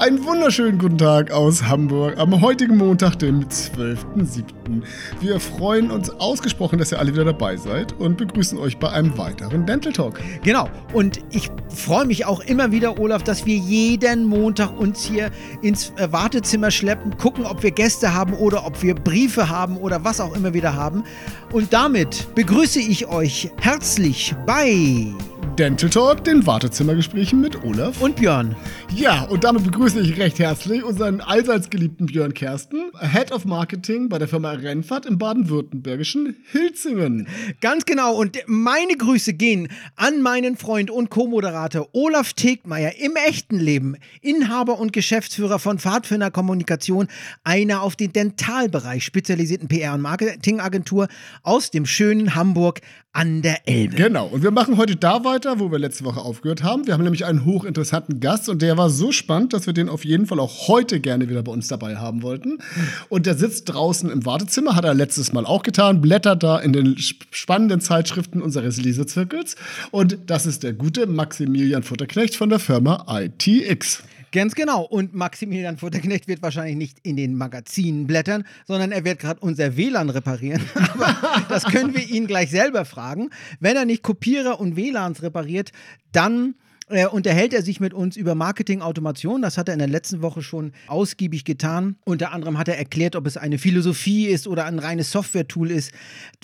Einen wunderschönen guten Tag aus Hamburg am heutigen Montag, dem 12.07. Wir freuen uns ausgesprochen, dass ihr alle wieder dabei seid und begrüßen euch bei einem weiteren Dental Talk. Genau. Und ich freue mich auch immer wieder, Olaf, dass wir jeden Montag uns hier ins äh, Wartezimmer schleppen, gucken, ob wir Gäste haben oder ob wir Briefe haben oder was auch immer wieder haben. Und damit begrüße ich euch herzlich bei Dental Talk, den Wartezimmergesprächen mit Olaf und Björn. Ja, und damit begrüße ich recht herzlich unseren allseits geliebten Björn Kersten, Head of Marketing bei der Firma Rennfahrt im baden-württembergischen Hilzingen. Ganz genau. Und meine Grüße gehen an meinen Freund und Co-Moderator Olaf Tegmeier im echten Leben, Inhaber und Geschäftsführer von Pfadfinder Kommunikation, einer auf den Dentalbereich spezialisierten PR- und Marketingagentur aus dem schönen Hamburg an der Elbe. Genau. Und wir machen heute da weiter, wo wir letzte Woche aufgehört haben. Wir haben nämlich einen hochinteressanten Gast und der war so spannend, dass wir den auf jeden Fall auch heute gerne wieder bei uns dabei haben wollten. Und der sitzt draußen im Wartezimmer, hat er letztes Mal auch getan, blättert da in den spannenden Zeitschriften unseres Lesezirkels. Und das ist der gute Maximilian Futterknecht von der Firma ITX. Ganz genau. Und Maximilian Futterknecht wird wahrscheinlich nicht in den Magazinen blättern, sondern er wird gerade unser WLAN reparieren. Aber das können wir ihn gleich selber fragen. Wenn er nicht Kopierer und WLANs repariert, dann äh, unterhält er sich mit uns über Marketing-Automation. Das hat er in der letzten Woche schon ausgiebig getan. Unter anderem hat er erklärt, ob es eine Philosophie ist oder ein reines Software-Tool ist,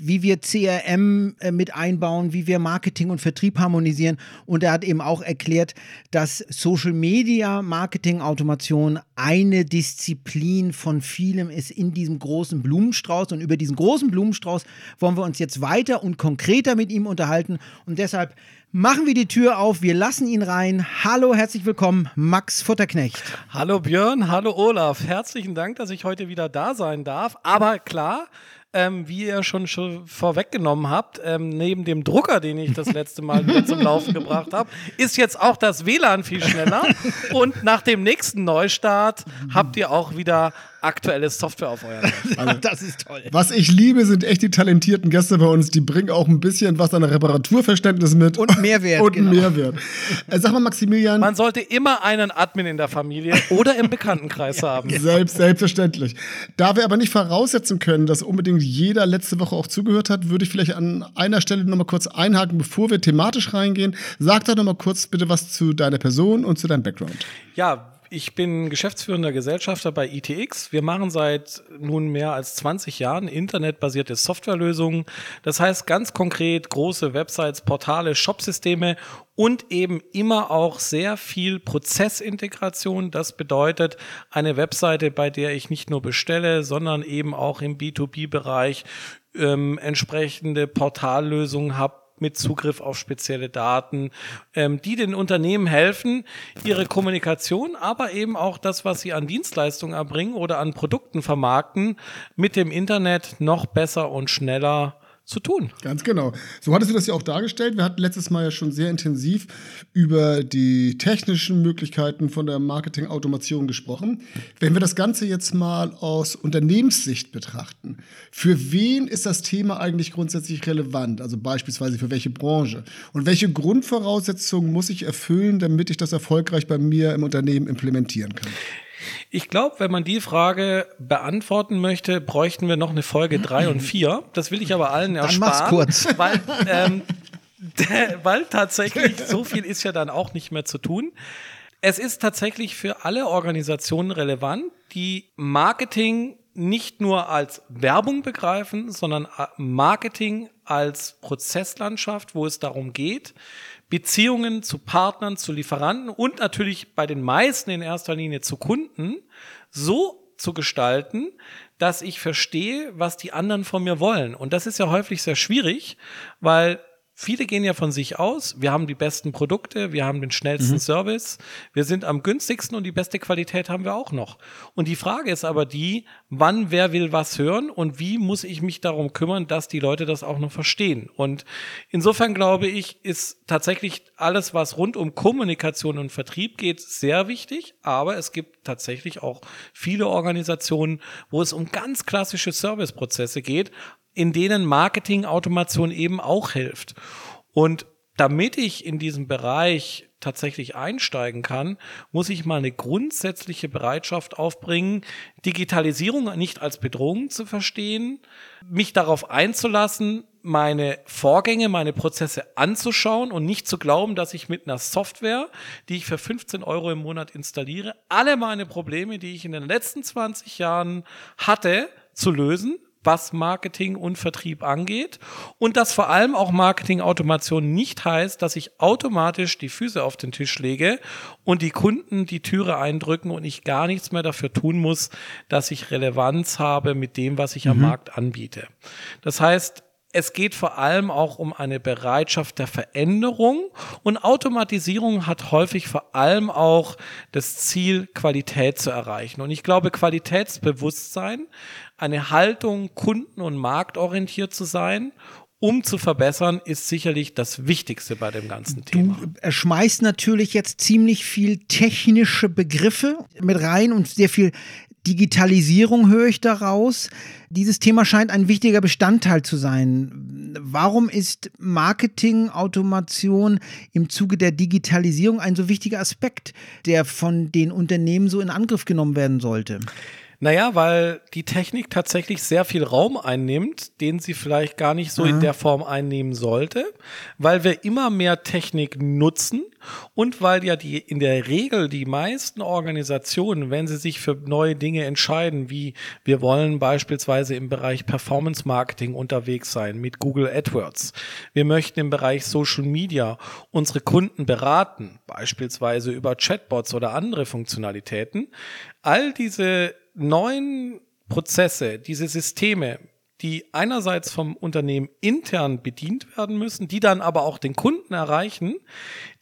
wie wir CRM äh, mit einbauen, wie wir Marketing und Vertrieb harmonisieren. Und er hat eben auch erklärt, dass Social Media Marketing-Automation eine Disziplin von vielem ist in diesem großen Blumenstrauß. Und über diesen großen Blumenstrauß wollen wir uns jetzt weiter und konkreter mit ihm unterhalten. Und deshalb machen wir die Tür auf, wir lassen ihn rein. Hallo, herzlich willkommen, Max Futterknecht. Hallo Björn, hallo Olaf. Herzlichen Dank, dass ich heute wieder da sein darf. Aber klar, ähm, wie ihr schon, schon vorweggenommen habt, ähm, neben dem Drucker, den ich das letzte Mal wieder zum Laufen gebracht habe, ist jetzt auch das WLAN viel schneller. Und nach dem nächsten Neustart habt ihr auch wieder aktuelle Software auf euer also, Das ist toll. Was ich liebe, sind echt die talentierten Gäste bei uns. Die bringen auch ein bisschen was an Reparaturverständnis mit. Und Mehrwert. Und genau. Mehrwert. Äh, sag mal, Maximilian. Man sollte immer einen Admin in der Familie oder im Bekanntenkreis ja, haben. Selbst, selbstverständlich. Da wir aber nicht voraussetzen können, dass unbedingt jeder letzte Woche auch zugehört hat, würde ich vielleicht an einer Stelle nochmal kurz einhaken, bevor wir thematisch reingehen. Sag doch nochmal kurz bitte was zu deiner Person und zu deinem Background. Ja, ich bin geschäftsführender Gesellschafter bei ITX. Wir machen seit nun mehr als 20 Jahren internetbasierte Softwarelösungen. Das heißt ganz konkret große Websites, Portale, Shopsysteme und eben immer auch sehr viel Prozessintegration. Das bedeutet eine Webseite, bei der ich nicht nur bestelle, sondern eben auch im B2B-Bereich ähm, entsprechende Portallösungen habe mit Zugriff auf spezielle Daten, ähm, die den Unternehmen helfen, ihre Kommunikation, aber eben auch das, was sie an Dienstleistungen erbringen oder an Produkten vermarkten, mit dem Internet noch besser und schneller zu tun. Ganz genau. So hattest du das ja auch dargestellt. Wir hatten letztes Mal ja schon sehr intensiv über die technischen Möglichkeiten von der Marketing-Automation gesprochen. Wenn wir das Ganze jetzt mal aus Unternehmenssicht betrachten, für wen ist das Thema eigentlich grundsätzlich relevant? Also beispielsweise für welche Branche? Und welche Grundvoraussetzungen muss ich erfüllen, damit ich das erfolgreich bei mir im Unternehmen implementieren kann? Ich glaube, wenn man die Frage beantworten möchte, bräuchten wir noch eine Folge 3 und 4. Das will ich aber allen ersparen. Dann mach's kurz. Weil, ähm, weil tatsächlich so viel ist ja dann auch nicht mehr zu tun. Es ist tatsächlich für alle Organisationen relevant, die Marketing nicht nur als Werbung begreifen, sondern Marketing als Prozesslandschaft, wo es darum geht, Beziehungen zu Partnern, zu Lieferanten und natürlich bei den meisten in erster Linie zu Kunden so zu gestalten, dass ich verstehe, was die anderen von mir wollen. Und das ist ja häufig sehr schwierig, weil Viele gehen ja von sich aus, wir haben die besten Produkte, wir haben den schnellsten mhm. Service, wir sind am günstigsten und die beste Qualität haben wir auch noch. Und die Frage ist aber die, wann wer will was hören und wie muss ich mich darum kümmern, dass die Leute das auch noch verstehen. Und insofern glaube ich, ist tatsächlich alles, was rund um Kommunikation und Vertrieb geht, sehr wichtig, aber es gibt tatsächlich auch viele Organisationen, wo es um ganz klassische Serviceprozesse geht, in denen Marketing-Automation eben auch hilft. Und damit ich in diesem Bereich tatsächlich einsteigen kann, muss ich mal eine grundsätzliche Bereitschaft aufbringen, Digitalisierung nicht als Bedrohung zu verstehen, mich darauf einzulassen, meine Vorgänge, meine Prozesse anzuschauen und nicht zu glauben, dass ich mit einer Software, die ich für 15 Euro im Monat installiere, alle meine Probleme, die ich in den letzten 20 Jahren hatte, zu lösen, was Marketing und Vertrieb angeht. Und dass vor allem auch Marketing-Automation nicht heißt, dass ich automatisch die Füße auf den Tisch lege und die Kunden die Türe eindrücken und ich gar nichts mehr dafür tun muss, dass ich Relevanz habe mit dem, was ich am mhm. Markt anbiete. Das heißt, es geht vor allem auch um eine Bereitschaft der Veränderung und Automatisierung hat häufig vor allem auch das Ziel, Qualität zu erreichen. Und ich glaube, Qualitätsbewusstsein, eine Haltung, kunden- und marktorientiert zu sein um zu verbessern, ist sicherlich das Wichtigste bei dem ganzen Thema. Du schmeißt natürlich jetzt ziemlich viel technische Begriffe mit rein und sehr viel Digitalisierung höre ich daraus. Dieses Thema scheint ein wichtiger Bestandteil zu sein. Warum ist Marketing-Automation im Zuge der Digitalisierung ein so wichtiger Aspekt, der von den Unternehmen so in Angriff genommen werden sollte? Naja, weil die Technik tatsächlich sehr viel Raum einnimmt, den sie vielleicht gar nicht so mhm. in der Form einnehmen sollte, weil wir immer mehr Technik nutzen und weil ja die in der Regel die meisten Organisationen, wenn sie sich für neue Dinge entscheiden, wie wir wollen beispielsweise im Bereich Performance Marketing unterwegs sein mit Google AdWords, wir möchten im Bereich Social Media unsere Kunden beraten, beispielsweise über Chatbots oder andere Funktionalitäten, all diese neuen Prozesse, diese Systeme, die einerseits vom Unternehmen intern bedient werden müssen, die dann aber auch den Kunden erreichen,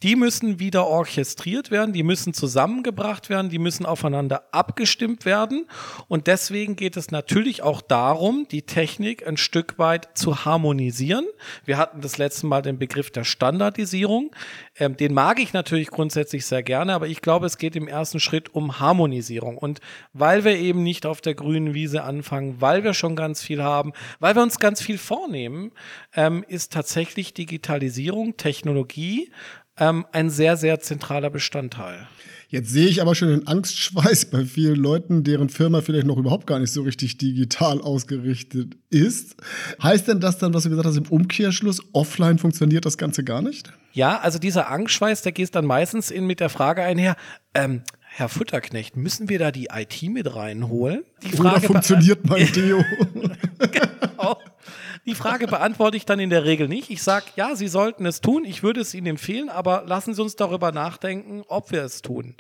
die müssen wieder orchestriert werden, die müssen zusammengebracht werden, die müssen aufeinander abgestimmt werden. Und deswegen geht es natürlich auch darum, die Technik ein Stück weit zu harmonisieren. Wir hatten das letzte Mal den Begriff der Standardisierung. Ähm, den mag ich natürlich grundsätzlich sehr gerne, aber ich glaube, es geht im ersten Schritt um Harmonisierung. Und weil wir eben nicht auf der grünen Wiese anfangen, weil wir schon ganz viel haben, weil wir uns ganz viel vornehmen, ähm, ist tatsächlich Digitalisierung, Technologie ähm, ein sehr, sehr zentraler Bestandteil. Jetzt sehe ich aber schon den Angstschweiß bei vielen Leuten, deren Firma vielleicht noch überhaupt gar nicht so richtig digital ausgerichtet ist. Heißt denn das dann, was du gesagt hast, im Umkehrschluss, offline funktioniert das Ganze gar nicht? Ja, also dieser Angstschweiß, der geht dann meistens in mit der Frage einher, ähm, Herr Futterknecht, müssen wir da die IT mit reinholen? Die Frage Oder funktioniert mein Deo? genau. Die Frage beantworte ich dann in der Regel nicht. Ich sage, ja, Sie sollten es tun. Ich würde es Ihnen empfehlen, aber lassen Sie uns darüber nachdenken, ob wir es tun.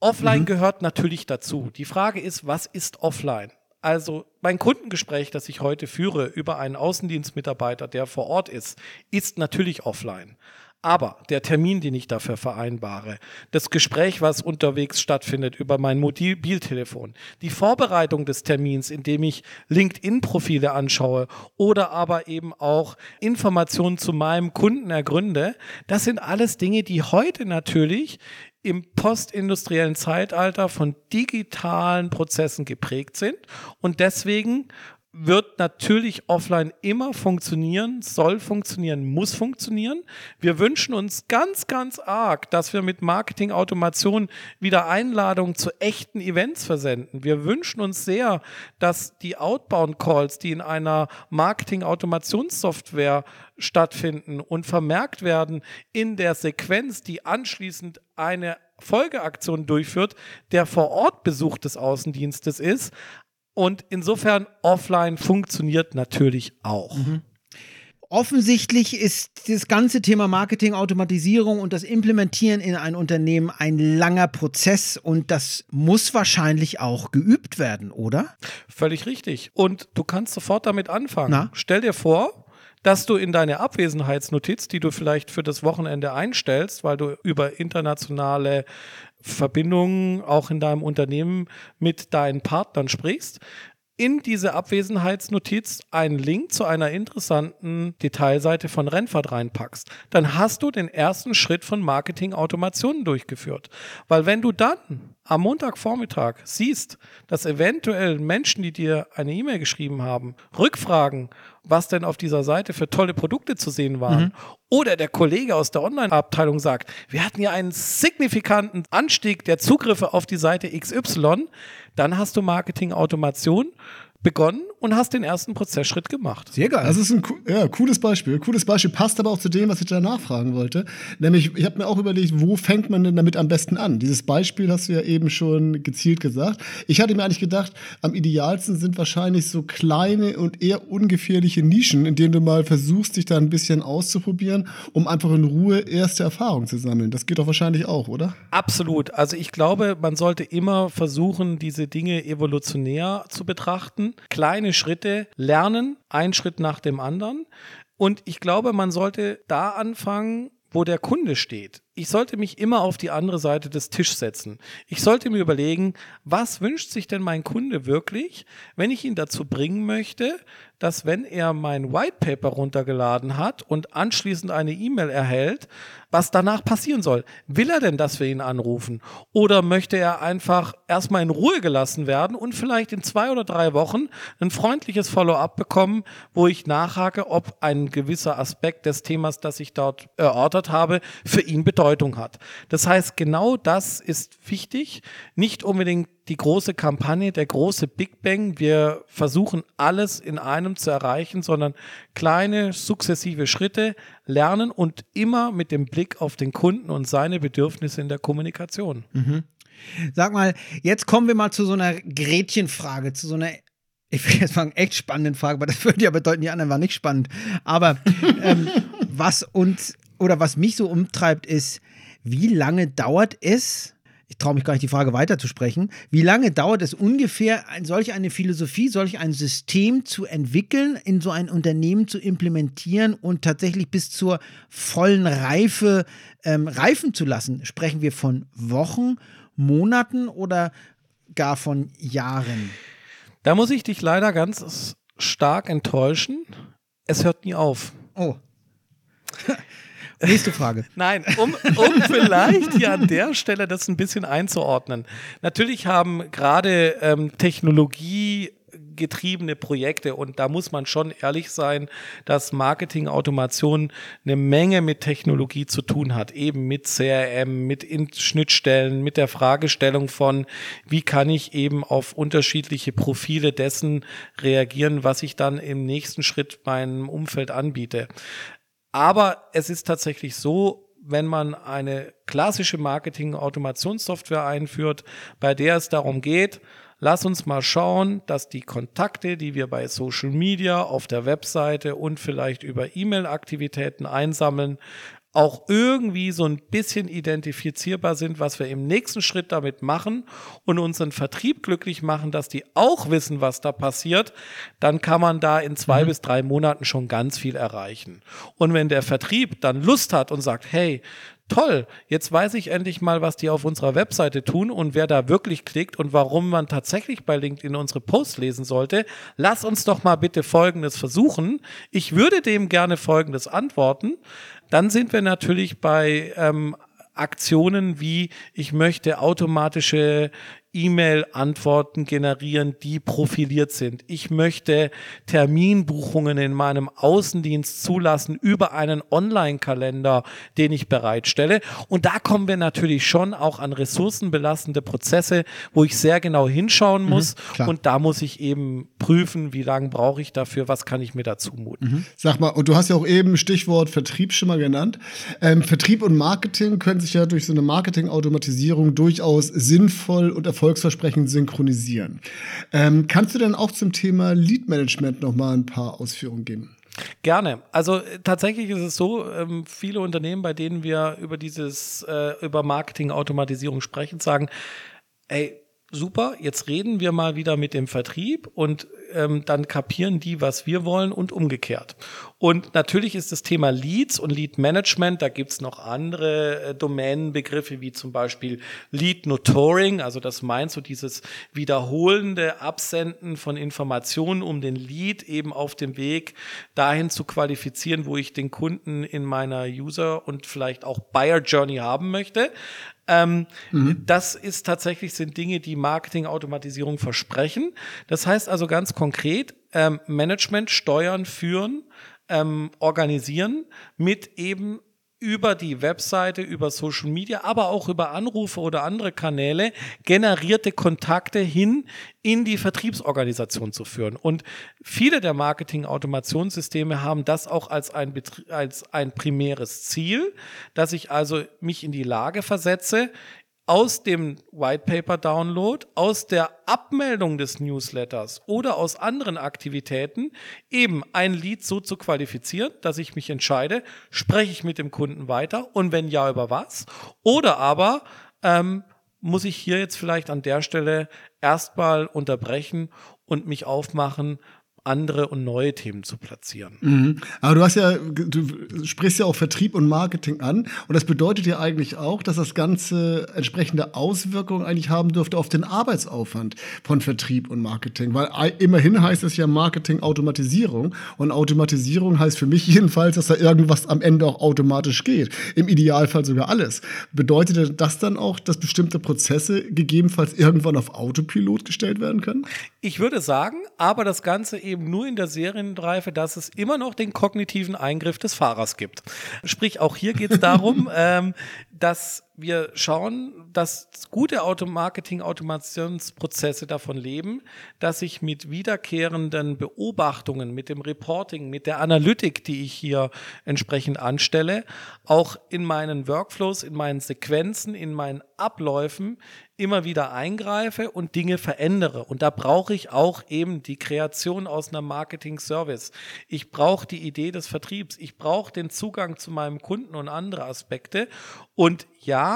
Offline mhm. gehört natürlich dazu. Die Frage ist, was ist offline? Also mein Kundengespräch, das ich heute führe über einen Außendienstmitarbeiter, der vor Ort ist, ist natürlich offline. Aber der Termin, den ich dafür vereinbare, das Gespräch, was unterwegs stattfindet über mein Mobiltelefon, die Vorbereitung des Termins, indem ich LinkedIn-Profile anschaue oder aber eben auch Informationen zu meinem Kunden ergründe, das sind alles Dinge, die heute natürlich im postindustriellen Zeitalter von digitalen Prozessen geprägt sind. Und deswegen wird natürlich offline immer funktionieren, soll funktionieren, muss funktionieren. Wir wünschen uns ganz, ganz arg, dass wir mit Marketing-Automation wieder Einladungen zu echten Events versenden. Wir wünschen uns sehr, dass die Outbound-Calls, die in einer Marketing-Automationssoftware stattfinden und vermerkt werden in der Sequenz, die anschließend eine Folgeaktion durchführt, der Vor-Ort-Besuch des Außendienstes ist, und insofern offline funktioniert natürlich auch. Mhm. Offensichtlich ist das ganze Thema Marketing, Automatisierung und das Implementieren in ein Unternehmen ein langer Prozess und das muss wahrscheinlich auch geübt werden, oder? Völlig richtig. Und du kannst sofort damit anfangen. Na? Stell dir vor, dass du in deine Abwesenheitsnotiz, die du vielleicht für das Wochenende einstellst, weil du über internationale Verbindungen auch in deinem Unternehmen mit deinen Partnern sprichst, in diese Abwesenheitsnotiz einen Link zu einer interessanten Detailseite von Rennfahrt reinpackst, dann hast du den ersten Schritt von Marketing-Automationen durchgeführt. Weil wenn du dann am Montagvormittag siehst, dass eventuell Menschen, die dir eine E-Mail geschrieben haben, rückfragen, was denn auf dieser Seite für tolle Produkte zu sehen waren. Mhm. Oder der Kollege aus der Online-Abteilung sagt, wir hatten ja einen signifikanten Anstieg der Zugriffe auf die Seite XY, dann hast du Marketing-Automation begonnen und hast den ersten Prozessschritt gemacht. Sehr geil. Das ist ein ja, cooles Beispiel. Cooles Beispiel passt aber auch zu dem, was ich da nachfragen wollte. Nämlich, ich habe mir auch überlegt, wo fängt man denn damit am besten an? Dieses Beispiel hast du ja eben schon gezielt gesagt. Ich hatte mir eigentlich gedacht, am idealsten sind wahrscheinlich so kleine und eher ungefährliche Nischen, in denen du mal versuchst, dich da ein bisschen auszuprobieren, um einfach in Ruhe erste Erfahrungen zu sammeln. Das geht doch wahrscheinlich auch, oder? Absolut. Also ich glaube, man sollte immer versuchen, diese Dinge evolutionär zu betrachten. Kleine Schritte lernen, ein Schritt nach dem anderen. Und ich glaube, man sollte da anfangen, wo der Kunde steht. Ich sollte mich immer auf die andere Seite des Tisches setzen. Ich sollte mir überlegen, was wünscht sich denn mein Kunde wirklich, wenn ich ihn dazu bringen möchte, dass wenn er mein White Paper runtergeladen hat und anschließend eine E-Mail erhält, was danach passieren soll. Will er denn, dass wir ihn anrufen? Oder möchte er einfach erstmal in Ruhe gelassen werden und vielleicht in zwei oder drei Wochen ein freundliches Follow-up bekommen, wo ich nachhake, ob ein gewisser Aspekt des Themas, das ich dort erörtert habe, für ihn Bedeutung hat. Das heißt, genau das ist wichtig. Nicht unbedingt die große Kampagne, der große Big Bang. Wir versuchen alles in einem zu erreichen, sondern kleine, sukzessive Schritte lernen und immer mit dem Blick auf den Kunden und seine Bedürfnisse in der Kommunikation. Mhm. Sag mal, jetzt kommen wir mal zu so einer Gretchenfrage, zu so einer ich will jetzt sagen, echt spannenden Frage, aber das würde ja bedeuten, die anderen waren nicht spannend. Aber ähm, was uns oder was mich so umtreibt, ist, wie lange dauert es, ich traue mich gar nicht, die Frage weiterzusprechen. Wie lange dauert es ungefähr, solch eine Philosophie, solch ein System zu entwickeln, in so ein Unternehmen zu implementieren und tatsächlich bis zur vollen Reife ähm, reifen zu lassen? Sprechen wir von Wochen, Monaten oder gar von Jahren? Da muss ich dich leider ganz stark enttäuschen. Es hört nie auf. Oh. Nächste Frage. Nein, um, um vielleicht hier an der Stelle das ein bisschen einzuordnen. Natürlich haben gerade ähm, Technologie getriebene Projekte und da muss man schon ehrlich sein, dass Marketing-Automation eine Menge mit Technologie zu tun hat, eben mit CRM, mit Schnittstellen, mit der Fragestellung von, wie kann ich eben auf unterschiedliche Profile dessen reagieren, was ich dann im nächsten Schritt meinem Umfeld anbiete. Aber es ist tatsächlich so, wenn man eine klassische Marketing-Automationssoftware einführt, bei der es darum geht, lass uns mal schauen, dass die Kontakte, die wir bei Social Media, auf der Webseite und vielleicht über E-Mail-Aktivitäten einsammeln, auch irgendwie so ein bisschen identifizierbar sind, was wir im nächsten Schritt damit machen und unseren Vertrieb glücklich machen, dass die auch wissen, was da passiert, dann kann man da in zwei mhm. bis drei Monaten schon ganz viel erreichen. Und wenn der Vertrieb dann Lust hat und sagt, hey, toll, jetzt weiß ich endlich mal, was die auf unserer Webseite tun und wer da wirklich klickt und warum man tatsächlich bei LinkedIn unsere Posts lesen sollte. Lass uns doch mal bitte Folgendes versuchen. Ich würde dem gerne Folgendes antworten. Dann sind wir natürlich bei ähm, Aktionen wie ich möchte automatische E-Mail-Antworten generieren, die profiliert sind. Ich möchte Terminbuchungen in meinem Außendienst zulassen über einen Online-Kalender, den ich bereitstelle. Und da kommen wir natürlich schon auch an ressourcenbelastende Prozesse, wo ich sehr genau hinschauen mhm, muss. Mhm, und da muss ich eben prüfen, wie lange brauche ich dafür, was kann ich mir dazu muten. Mhm. Sag mal, und du hast ja auch eben Stichwort Vertrieb schon mal genannt. Ähm, Vertrieb und Marketing können sich ja durch so eine Marketing-Automatisierung durchaus sinnvoll und erfolgreich Erfolgsversprechen synchronisieren. Ähm, kannst du denn auch zum Thema Lead Management noch mal ein paar Ausführungen geben? Gerne. Also äh, tatsächlich ist es so, ähm, viele Unternehmen, bei denen wir über dieses, äh, über Marketing-Automatisierung sprechen, sagen, ey, super, jetzt reden wir mal wieder mit dem Vertrieb und ähm, dann kapieren die, was wir wollen und umgekehrt. Und natürlich ist das Thema Leads und Lead Management, da gibt's noch andere äh, Domänenbegriffe wie zum Beispiel Lead Notoring, also das meint so dieses wiederholende Absenden von Informationen, um den Lead eben auf dem Weg dahin zu qualifizieren, wo ich den Kunden in meiner User und vielleicht auch Buyer Journey haben möchte. Ähm, mhm. Das ist tatsächlich sind Dinge, die Marketing-Automatisierung versprechen. Das heißt also ganz konkret, ähm, Management steuern, führen, ähm, organisieren mit eben über die Webseite, über Social Media, aber auch über Anrufe oder andere Kanäle generierte Kontakte hin in die Vertriebsorganisation zu führen. Und viele der Marketing-Automationssysteme haben das auch als ein, als ein primäres Ziel, dass ich also mich in die Lage versetze, aus dem White Paper Download, aus der Abmeldung des Newsletters oder aus anderen Aktivitäten eben ein Lead so zu qualifizieren, dass ich mich entscheide, spreche ich mit dem Kunden weiter und wenn ja, über was? Oder aber ähm, muss ich hier jetzt vielleicht an der Stelle erstmal unterbrechen und mich aufmachen, andere und neue Themen zu platzieren. Mhm. Aber du hast ja, du sprichst ja auch Vertrieb und Marketing an und das bedeutet ja eigentlich auch, dass das Ganze entsprechende Auswirkungen eigentlich haben dürfte auf den Arbeitsaufwand von Vertrieb und Marketing, weil immerhin heißt es ja Marketing-Automatisierung und Automatisierung heißt für mich jedenfalls, dass da irgendwas am Ende auch automatisch geht. Im Idealfall sogar alles. Bedeutet das dann auch, dass bestimmte Prozesse gegebenenfalls irgendwann auf Autopilot gestellt werden können? Ich würde sagen, aber das Ganze eben nur in der Serienreife, dass es immer noch den kognitiven Eingriff des Fahrers gibt. Sprich, auch hier geht es darum, ähm, dass wir schauen, dass gute Automarketing-Automationsprozesse davon leben, dass ich mit wiederkehrenden Beobachtungen, mit dem Reporting, mit der Analytik, die ich hier entsprechend anstelle, auch in meinen Workflows, in meinen Sequenzen, in meinen Abläufen immer wieder eingreife und Dinge verändere. Und da brauche ich auch eben die Kreation aus einer Marketing-Service. Ich brauche die Idee des Vertriebs. Ich brauche den Zugang zu meinem Kunden und andere Aspekte. Und ja,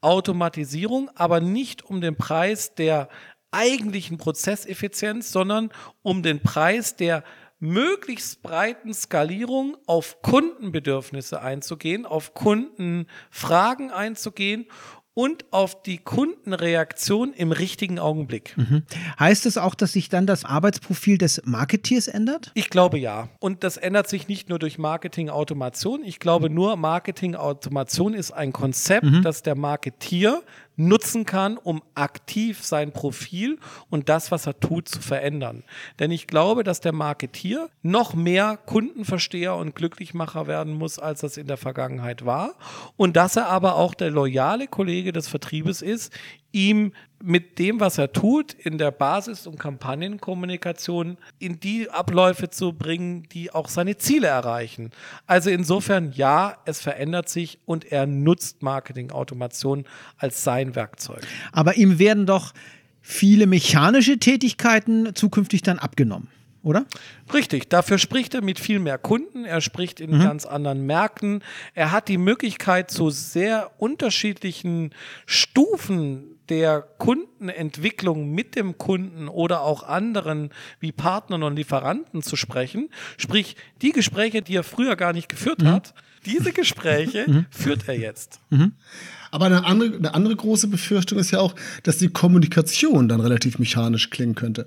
Automatisierung, aber nicht um den Preis der eigentlichen Prozesseffizienz, sondern um den Preis der möglichst breiten Skalierung auf Kundenbedürfnisse einzugehen, auf Kundenfragen einzugehen und auf die Kundenreaktion im richtigen Augenblick. Mhm. Heißt es auch, dass sich dann das Arbeitsprofil des Marketeers ändert? Ich glaube ja. Und das ändert sich nicht nur durch Marketing-Automation. Ich glaube nur, Marketing-Automation ist ein Konzept, mhm. das der Marketier nutzen kann, um aktiv sein Profil und das, was er tut, zu verändern. Denn ich glaube, dass der Marketier noch mehr Kundenversteher und Glücklichmacher werden muss, als das in der Vergangenheit war. Und dass er aber auch der loyale Kollege des Vertriebes ist, ihm mit dem, was er tut, in der Basis- und Kampagnenkommunikation in die Abläufe zu bringen, die auch seine Ziele erreichen. Also insofern, ja, es verändert sich und er nutzt Marketing-Automation als sein Werkzeug. Aber ihm werden doch viele mechanische Tätigkeiten zukünftig dann abgenommen oder? Richtig, dafür spricht er mit viel mehr Kunden, er spricht in mhm. ganz anderen Märkten, er hat die Möglichkeit, zu sehr unterschiedlichen Stufen der Kundenentwicklung mit dem Kunden oder auch anderen wie Partnern und Lieferanten zu sprechen. Sprich, die Gespräche, die er früher gar nicht geführt mhm. hat, diese Gespräche mhm. führt er jetzt. Mhm. Aber eine andere, eine andere große Befürchtung ist ja auch, dass die Kommunikation dann relativ mechanisch klingen könnte.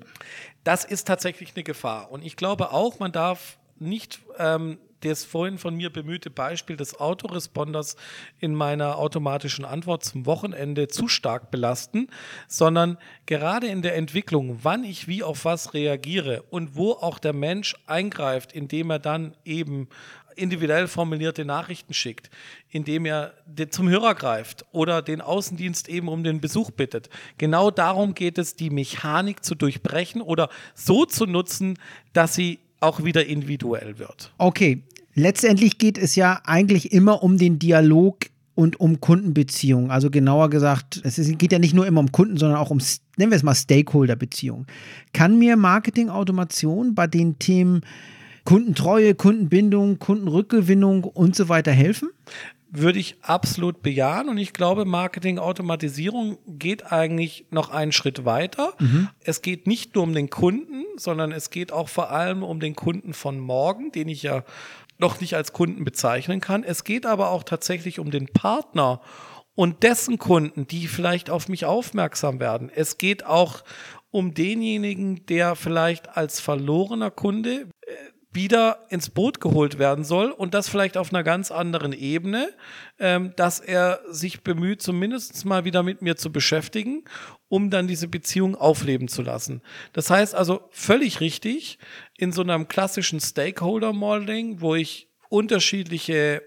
Das ist tatsächlich eine Gefahr. Und ich glaube auch, man darf nicht ähm, das vorhin von mir bemühte Beispiel des Autoresponders in meiner automatischen Antwort zum Wochenende zu stark belasten, sondern gerade in der Entwicklung, wann ich wie auf was reagiere und wo auch der Mensch eingreift, indem er dann eben individuell formulierte Nachrichten schickt, indem er zum Hörer greift oder den Außendienst eben um den Besuch bittet. Genau darum geht es, die Mechanik zu durchbrechen oder so zu nutzen, dass sie auch wieder individuell wird. Okay, letztendlich geht es ja eigentlich immer um den Dialog und um Kundenbeziehungen. Also genauer gesagt, es geht ja nicht nur immer um Kunden, sondern auch um, nennen wir es mal Stakeholder-Beziehungen. Kann mir Marketing-Automation bei den Themen Kundentreue, Kundenbindung, Kundenrückgewinnung und so weiter helfen? Würde ich absolut bejahen und ich glaube, Marketing-Automatisierung geht eigentlich noch einen Schritt weiter. Mhm. Es geht nicht nur um den Kunden, sondern es geht auch vor allem um den Kunden von morgen, den ich ja noch nicht als Kunden bezeichnen kann. Es geht aber auch tatsächlich um den Partner und dessen Kunden, die vielleicht auf mich aufmerksam werden. Es geht auch um denjenigen, der vielleicht als verlorener Kunde wieder ins Boot geholt werden soll und das vielleicht auf einer ganz anderen Ebene, ähm, dass er sich bemüht, zumindest mal wieder mit mir zu beschäftigen, um dann diese Beziehung aufleben zu lassen. Das heißt also völlig richtig, in so einem klassischen Stakeholder-Modeling, wo ich unterschiedliche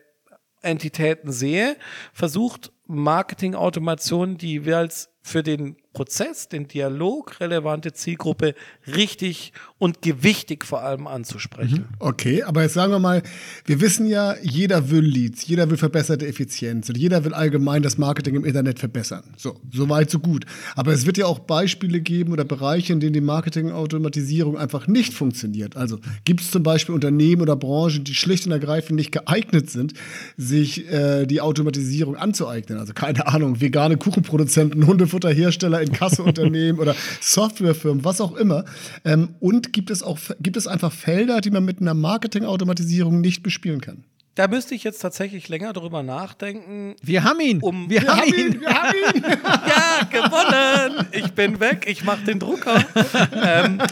Entitäten sehe, versucht Marketing-Automation, die wir als für den Prozess, den Dialog relevante Zielgruppe richtig und gewichtig vor allem anzusprechen. Mhm. Okay, aber jetzt sagen wir mal, wir wissen ja, jeder will Leads, jeder will verbesserte Effizienz und jeder will allgemein das Marketing im Internet verbessern. So, so weit, so gut. Aber es wird ja auch Beispiele geben oder Bereiche, in denen die Marketingautomatisierung einfach nicht funktioniert. Also gibt es zum Beispiel Unternehmen oder Branchen, die schlicht und ergreifend nicht geeignet sind, sich äh, die Automatisierung anzueignen. Also keine Ahnung, vegane Kuchenproduzenten, Hundefutterhersteller in Kasseunternehmen oder Softwarefirmen, was auch immer. Ähm, und gibt es auch gibt es einfach Felder, die man mit einer Marketingautomatisierung nicht bespielen kann? Da müsste ich jetzt tatsächlich länger drüber nachdenken. Wir haben ihn. Um wir, wir haben ihn. ihn. Wir haben ihn. ja, gewonnen. Ich bin weg. Ich mache den Drucker. ähm,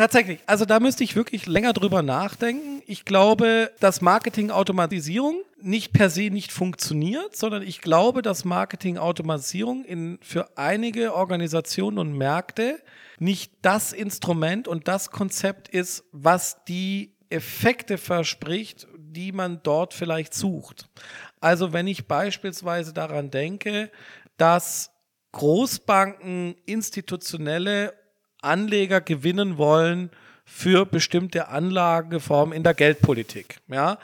tatsächlich. Also da müsste ich wirklich länger drüber nachdenken. Ich glaube, dass Marketingautomatisierung nicht per se nicht funktioniert, sondern ich glaube, dass Marketingautomatisierung in, für einige Organisationen und Märkte nicht das Instrument und das Konzept ist, was die Effekte verspricht, die man dort vielleicht sucht. Also wenn ich beispielsweise daran denke, dass Großbanken institutionelle Anleger gewinnen wollen für bestimmte Anlageformen in der Geldpolitik. Ja,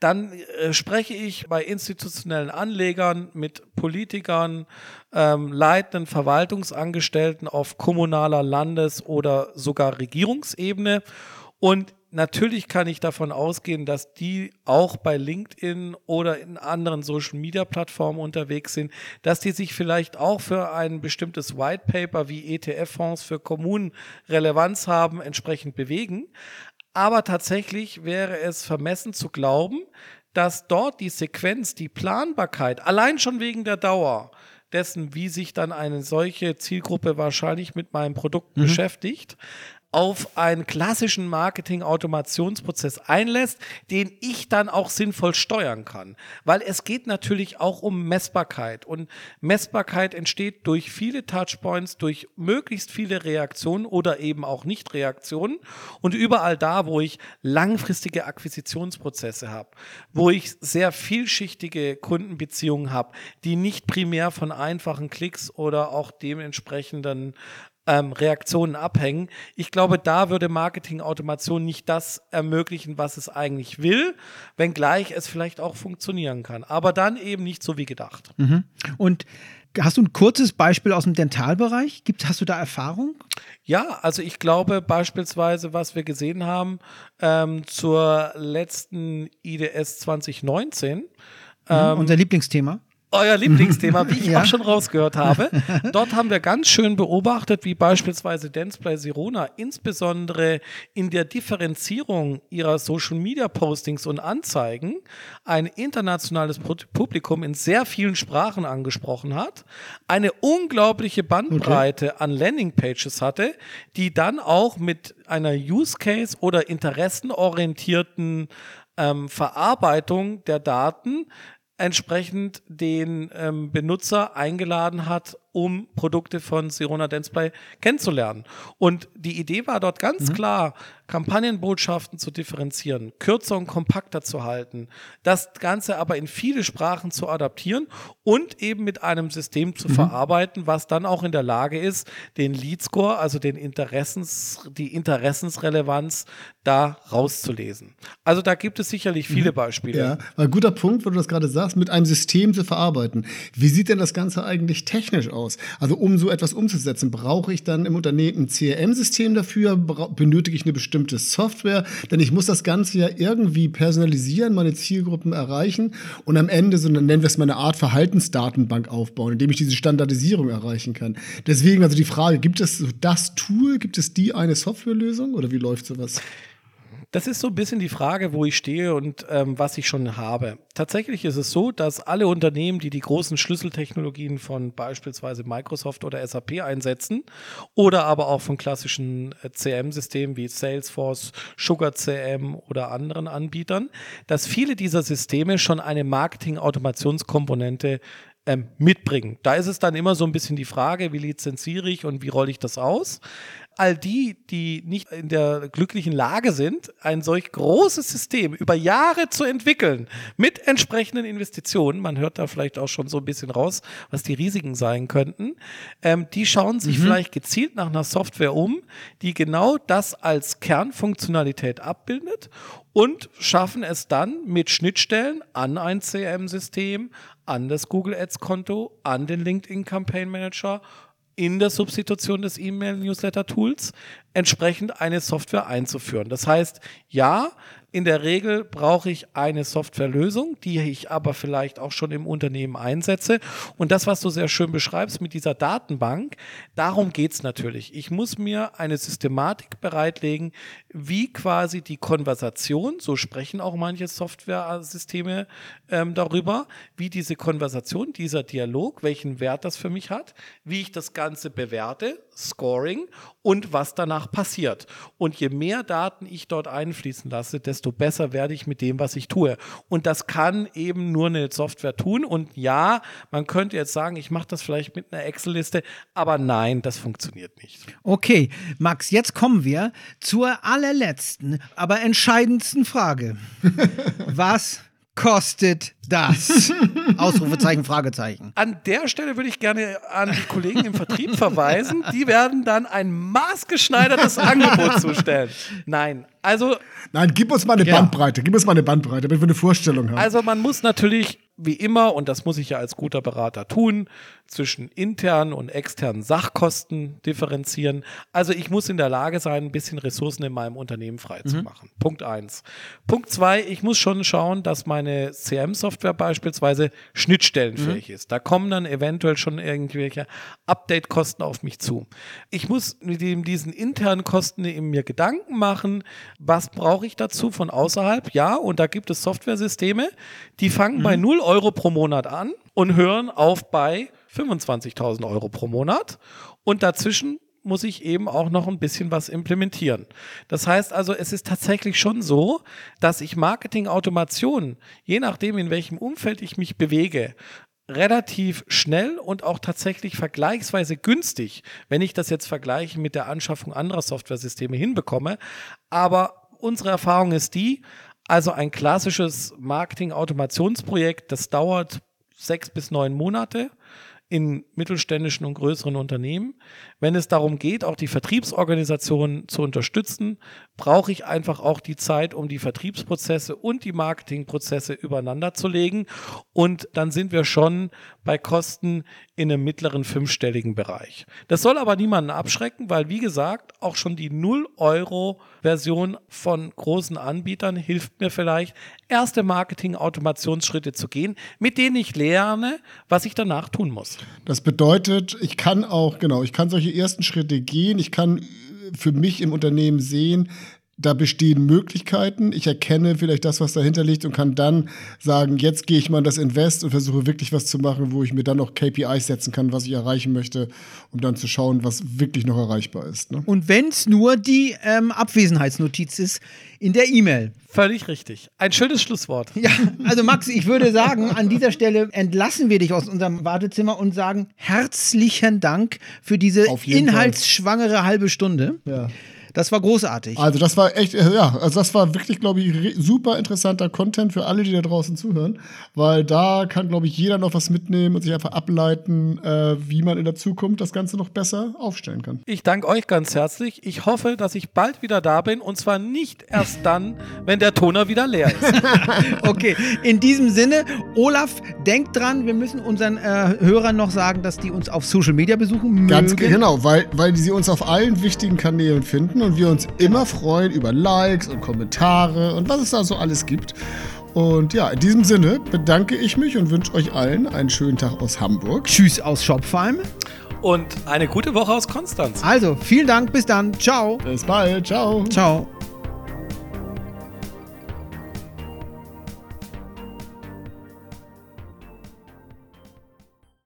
dann äh, spreche ich bei institutionellen Anlegern mit Politikern, ähm, leitenden Verwaltungsangestellten auf kommunaler, Landes- oder sogar Regierungsebene und natürlich kann ich davon ausgehen, dass die auch bei LinkedIn oder in anderen Social Media Plattformen unterwegs sind, dass die sich vielleicht auch für ein bestimmtes White Paper wie ETF-Fonds für Kommunen Relevanz haben, entsprechend bewegen. Aber tatsächlich wäre es vermessen zu glauben, dass dort die Sequenz, die Planbarkeit, allein schon wegen der Dauer, dessen, wie sich dann eine solche Zielgruppe wahrscheinlich mit meinem Produkt mhm. beschäftigt, auf einen klassischen Marketing-Automationsprozess einlässt, den ich dann auch sinnvoll steuern kann. Weil es geht natürlich auch um Messbarkeit. Und Messbarkeit entsteht durch viele Touchpoints, durch möglichst viele Reaktionen oder eben auch Nicht-Reaktionen. Und überall da, wo ich langfristige Akquisitionsprozesse habe, wo ich sehr vielschichtige Kundenbeziehungen habe, die nicht primär von einfachen Klicks oder auch dementsprechenden ähm, Reaktionen abhängen. Ich glaube, da würde Marketing-Automation nicht das ermöglichen, was es eigentlich will, wenngleich es vielleicht auch funktionieren kann. Aber dann eben nicht so wie gedacht. Mhm. Und Hast du ein kurzes Beispiel aus dem Dentalbereich? Gibt, hast du da Erfahrung? Ja, also ich glaube beispielsweise, was wir gesehen haben ähm, zur letzten IDS 2019. Mhm, ähm, unser Lieblingsthema euer Lieblingsthema, wie ich ja. auch schon rausgehört habe. Dort haben wir ganz schön beobachtet, wie beispielsweise Danceplay Sirona insbesondere in der Differenzierung ihrer Social Media Postings und Anzeigen ein internationales Publikum in sehr vielen Sprachen angesprochen hat, eine unglaubliche Bandbreite okay. an Landingpages hatte, die dann auch mit einer Use Case oder interessenorientierten ähm, Verarbeitung der Daten entsprechend den ähm, Benutzer eingeladen hat, um Produkte von Sirona Danceplay kennenzulernen. Und die Idee war dort ganz mhm. klar, Kampagnenbotschaften zu differenzieren, kürzer und kompakter zu halten, das Ganze aber in viele Sprachen zu adaptieren und eben mit einem System zu mhm. verarbeiten, was dann auch in der Lage ist, den Lead Score, also den Interessens, die Interessensrelevanz da rauszulesen. Also da gibt es sicherlich viele mhm. Beispiele. Ja, ein guter Punkt, wo du das gerade sagst, mit einem System zu verarbeiten. Wie sieht denn das Ganze eigentlich technisch aus. Also um so etwas umzusetzen, brauche ich dann im Unternehmen ein CRM-System dafür, benötige ich eine bestimmte Software, denn ich muss das Ganze ja irgendwie personalisieren, meine Zielgruppen erreichen und am Ende so nennen wir es mal eine Art Verhaltensdatenbank aufbauen, indem ich diese Standardisierung erreichen kann. Deswegen also die Frage, gibt es das Tool, gibt es die eine Softwarelösung oder wie läuft sowas? Das ist so ein bisschen die Frage, wo ich stehe und ähm, was ich schon habe. Tatsächlich ist es so, dass alle Unternehmen, die die großen Schlüsseltechnologien von beispielsweise Microsoft oder SAP einsetzen oder aber auch von klassischen äh, CM-Systemen wie Salesforce, Sugar CM oder anderen Anbietern, dass viele dieser Systeme schon eine Marketing-Automationskomponente ähm, mitbringen. Da ist es dann immer so ein bisschen die Frage, wie lizenziere ich und wie rolle ich das aus all die, die nicht in der glücklichen Lage sind, ein solch großes System über Jahre zu entwickeln, mit entsprechenden Investitionen, man hört da vielleicht auch schon so ein bisschen raus, was die Risiken sein könnten, ähm, die schauen sich mhm. vielleicht gezielt nach einer Software um, die genau das als Kernfunktionalität abbildet und schaffen es dann mit Schnittstellen an ein CRM-System, an das Google Ads-Konto, an den LinkedIn Campaign Manager in der Substitution des E-Mail-Newsletter-Tools entsprechend eine Software einzuführen. Das heißt, ja, in der Regel brauche ich eine Softwarelösung, die ich aber vielleicht auch schon im Unternehmen einsetze. Und das, was du sehr schön beschreibst mit dieser Datenbank, darum geht es natürlich. Ich muss mir eine Systematik bereitlegen, wie quasi die Konversation, so sprechen auch manche Software-Systeme ähm, darüber, wie diese Konversation, dieser Dialog, welchen Wert das für mich hat, wie ich das Ganze bewerte, Scoring und was danach passiert. Und je mehr Daten ich dort einfließen lasse, desto besser werde ich mit dem, was ich tue. Und das kann eben nur eine Software tun. Und ja, man könnte jetzt sagen, ich mache das vielleicht mit einer Excel-Liste, aber nein, das funktioniert nicht. Okay, Max, jetzt kommen wir zur allerletzten, aber entscheidendsten Frage. was kostet das? Ausrufezeichen, Fragezeichen. An der Stelle würde ich gerne an die Kollegen im Vertrieb verweisen. Die werden dann ein maßgeschneidertes Angebot zustellen. Nein, also. Nein, gib uns mal eine ja. Bandbreite. Gib uns mal eine Bandbreite, damit wir eine Vorstellung haben. Also, man muss natürlich wie immer, und das muss ich ja als guter Berater tun, zwischen internen und externen Sachkosten differenzieren. Also ich muss in der Lage sein, ein bisschen Ressourcen in meinem Unternehmen freizumachen. Mhm. Punkt eins. Punkt zwei, ich muss schon schauen, dass meine CM-Software beispielsweise schnittstellenfähig mhm. ist. Da kommen dann eventuell schon irgendwelche Update-Kosten auf mich zu. Ich muss mit diesen internen Kosten in mir Gedanken machen, was brauche ich dazu von außerhalb? Ja, und da gibt es Softwaresysteme, die fangen mhm. bei 0 Euro pro Monat an und hören auf bei 25.000 Euro pro Monat. Und dazwischen muss ich eben auch noch ein bisschen was implementieren. Das heißt also, es ist tatsächlich schon so, dass ich Marketing-Automation, je nachdem, in welchem Umfeld ich mich bewege, relativ schnell und auch tatsächlich vergleichsweise günstig, wenn ich das jetzt vergleiche mit der Anschaffung anderer Softwaresysteme hinbekomme. Aber unsere Erfahrung ist die, also ein klassisches Marketing-Automationsprojekt, das dauert sechs bis neun Monate in mittelständischen und größeren Unternehmen. Wenn es darum geht, auch die Vertriebsorganisation zu unterstützen, brauche ich einfach auch die Zeit, um die Vertriebsprozesse und die Marketingprozesse übereinander zu legen. Und dann sind wir schon bei Kosten in einem mittleren fünfstelligen Bereich. Das soll aber niemanden abschrecken, weil, wie gesagt, auch schon die 0-Euro-Version von großen Anbietern hilft mir vielleicht, erste Marketing-Automationsschritte zu gehen, mit denen ich lerne, was ich danach tun muss. Das bedeutet, ich kann auch, genau, ich kann solche ersten Schritte gehen. Ich kann für mich im Unternehmen sehen, da bestehen Möglichkeiten. Ich erkenne vielleicht das, was dahinter liegt und kann dann sagen, jetzt gehe ich mal in das Invest und versuche wirklich was zu machen, wo ich mir dann noch KPIs setzen kann, was ich erreichen möchte, um dann zu schauen, was wirklich noch erreichbar ist. Ne? Und wenn es nur die ähm, Abwesenheitsnotiz ist in der E-Mail. Völlig richtig. Ein schönes Schlusswort. Ja, also Max, ich würde sagen, an dieser Stelle entlassen wir dich aus unserem Wartezimmer und sagen herzlichen Dank für diese inhaltsschwangere Fall. halbe Stunde. Ja. Das war großartig. Also das war echt, äh, ja, also das war wirklich, glaube ich, super interessanter Content für alle, die da draußen zuhören, weil da kann, glaube ich, jeder noch was mitnehmen und sich einfach ableiten, äh, wie man in der Zukunft das Ganze noch besser aufstellen kann. Ich danke euch ganz herzlich. Ich hoffe, dass ich bald wieder da bin und zwar nicht erst dann, wenn der Toner wieder leer ist. okay, in diesem Sinne, Olaf, denkt dran, wir müssen unseren äh, Hörern noch sagen, dass die uns auf Social Media besuchen mögen. Ganz genau, weil, weil sie uns auf allen wichtigen Kanälen finden und wir uns immer freuen über Likes und Kommentare und was es da so alles gibt. Und ja, in diesem Sinne bedanke ich mich und wünsche euch allen einen schönen Tag aus Hamburg. Tschüss aus Schopfheim. Und eine gute Woche aus Konstanz. Also, vielen Dank, bis dann. Ciao. Bis bald. Ciao. Ciao.